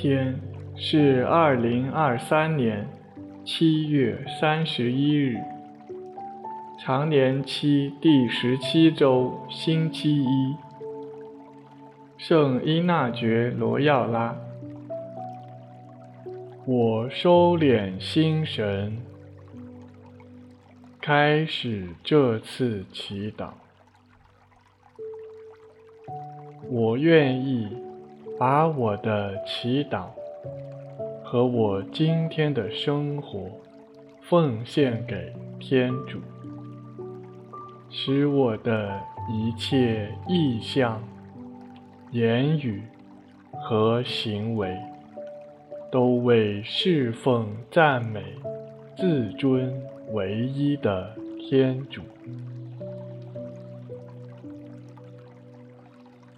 天是二零二三年七月三十一日，常年期第十七周星期一。圣伊纳爵罗耀拉，我收敛心神，开始这次祈祷。我愿意把我的祈祷和我今天的生活奉献给天主，使我的一切意向。言语和行为都为侍奉、赞美、自尊唯一的天主。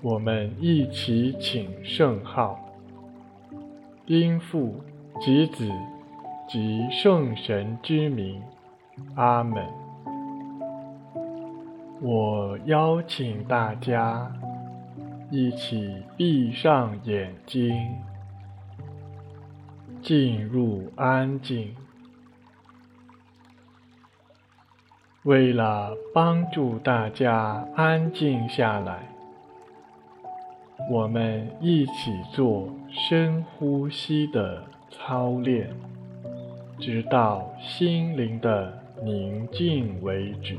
我们一起请圣号，因父及子及圣神之名，阿门。我邀请大家。一起闭上眼睛，进入安静。为了帮助大家安静下来，我们一起做深呼吸的操练，直到心灵的宁静为止。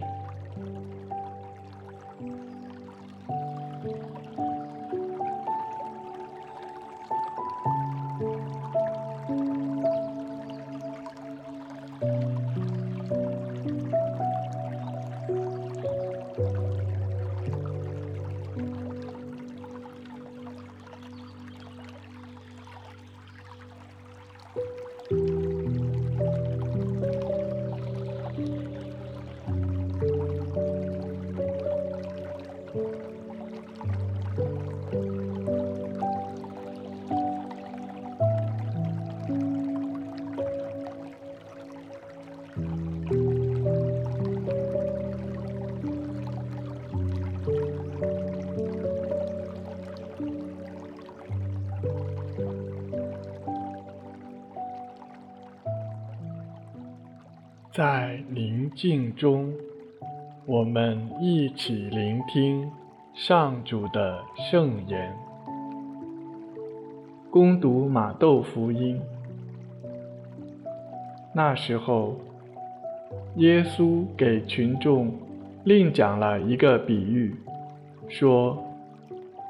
在宁静中，我们一起聆听上主的圣言。恭读马窦福音。那时候，耶稣给群众另讲了一个比喻，说：“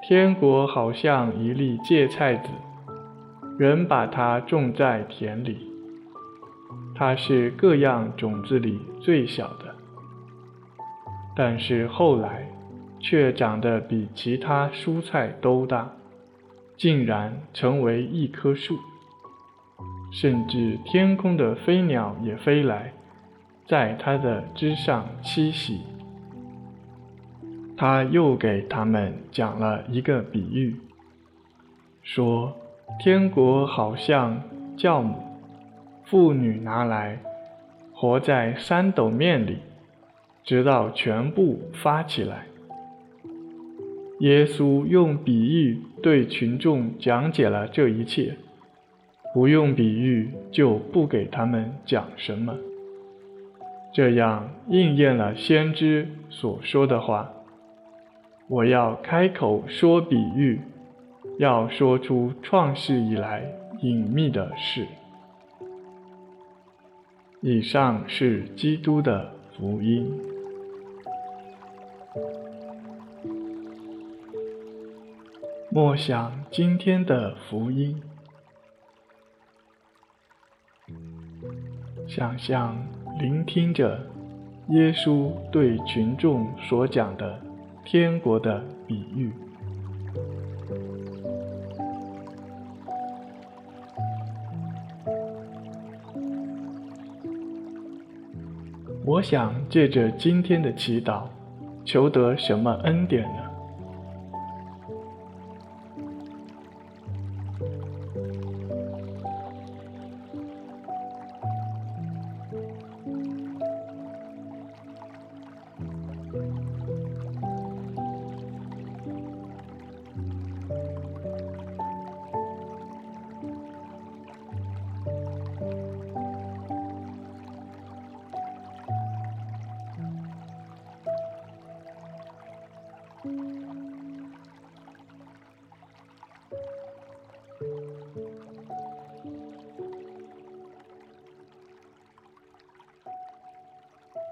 天国好像一粒芥菜子，人把它种在田里。”它是各样种子里最小的，但是后来却长得比其他蔬菜都大，竟然成为一棵树，甚至天空的飞鸟也飞来，在它的枝上栖息。他又给他们讲了一个比喻，说天国好像酵母。妇女拿来和在三斗面里，直到全部发起来。耶稣用比喻对群众讲解了这一切，不用比喻就不给他们讲什么。这样应验了先知所说的话：“我要开口说比喻，要说出创世以来隐秘的事。”以上是基督的福音。默想今天的福音，想象聆听着耶稣对群众所讲的天国的比喻。我想借着今天的祈祷，求得什么恩典呢？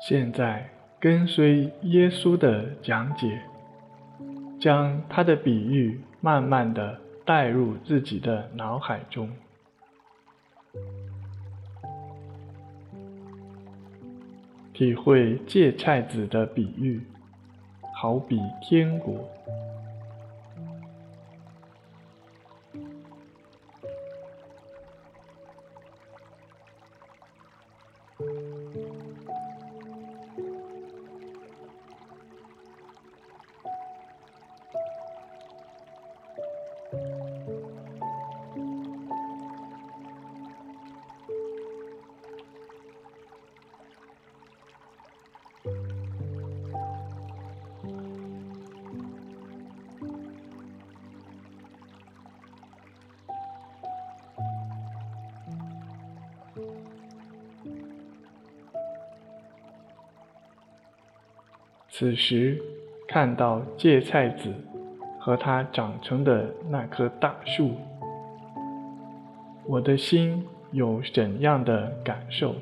现在跟随耶稣的讲解，将他的比喻慢慢的带入自己的脑海中，体会芥菜籽的比喻，好比天国。此时，看到芥菜籽和它长成的那棵大树，我的心有怎样的感受？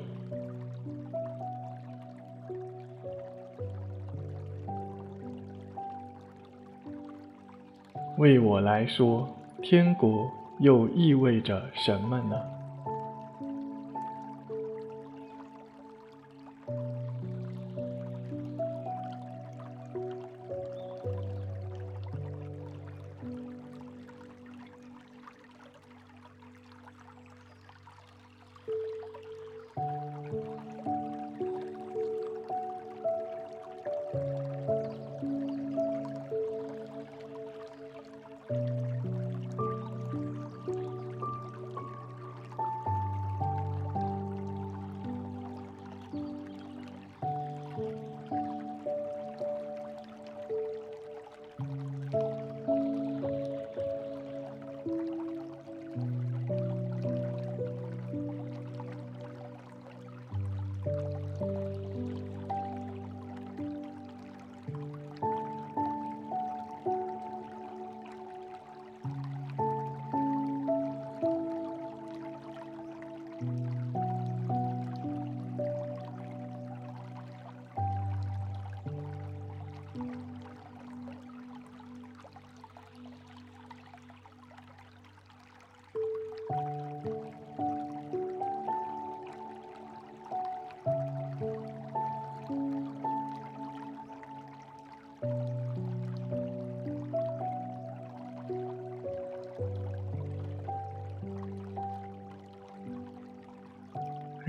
为我来说，天国又意味着什么呢？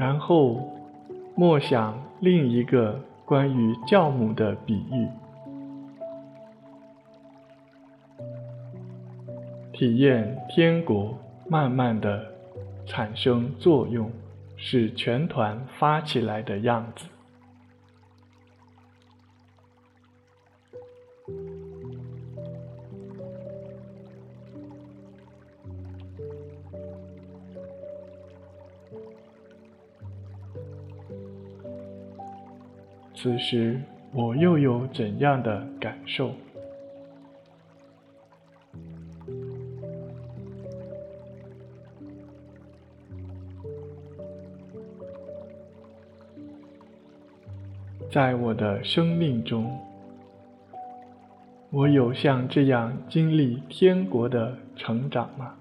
然后，默想另一个关于酵母的比喻，体验天国慢慢的产生作用，使全团发起来的样子。此时，我又有怎样的感受？在我的生命中，我有像这样经历天国的成长吗？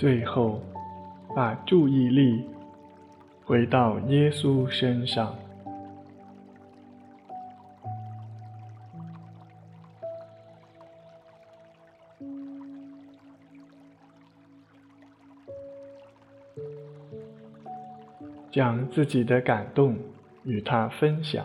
最后，把注意力回到耶稣身上，将自己的感动与他分享。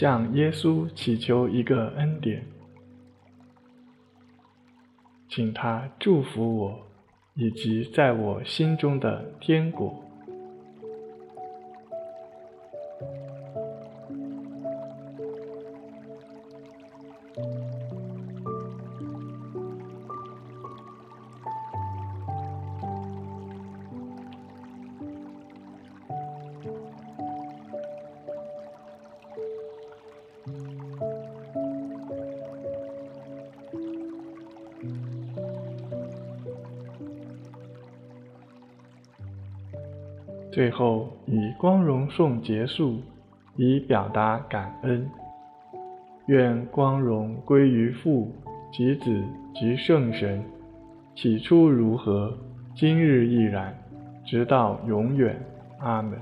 向耶稣祈求一个恩典，请他祝福我，以及在我心中的天国。最后以光荣颂结束，以表达感恩。愿光荣归于父及子及圣神，起初如何，今日亦然，直到永远。阿门。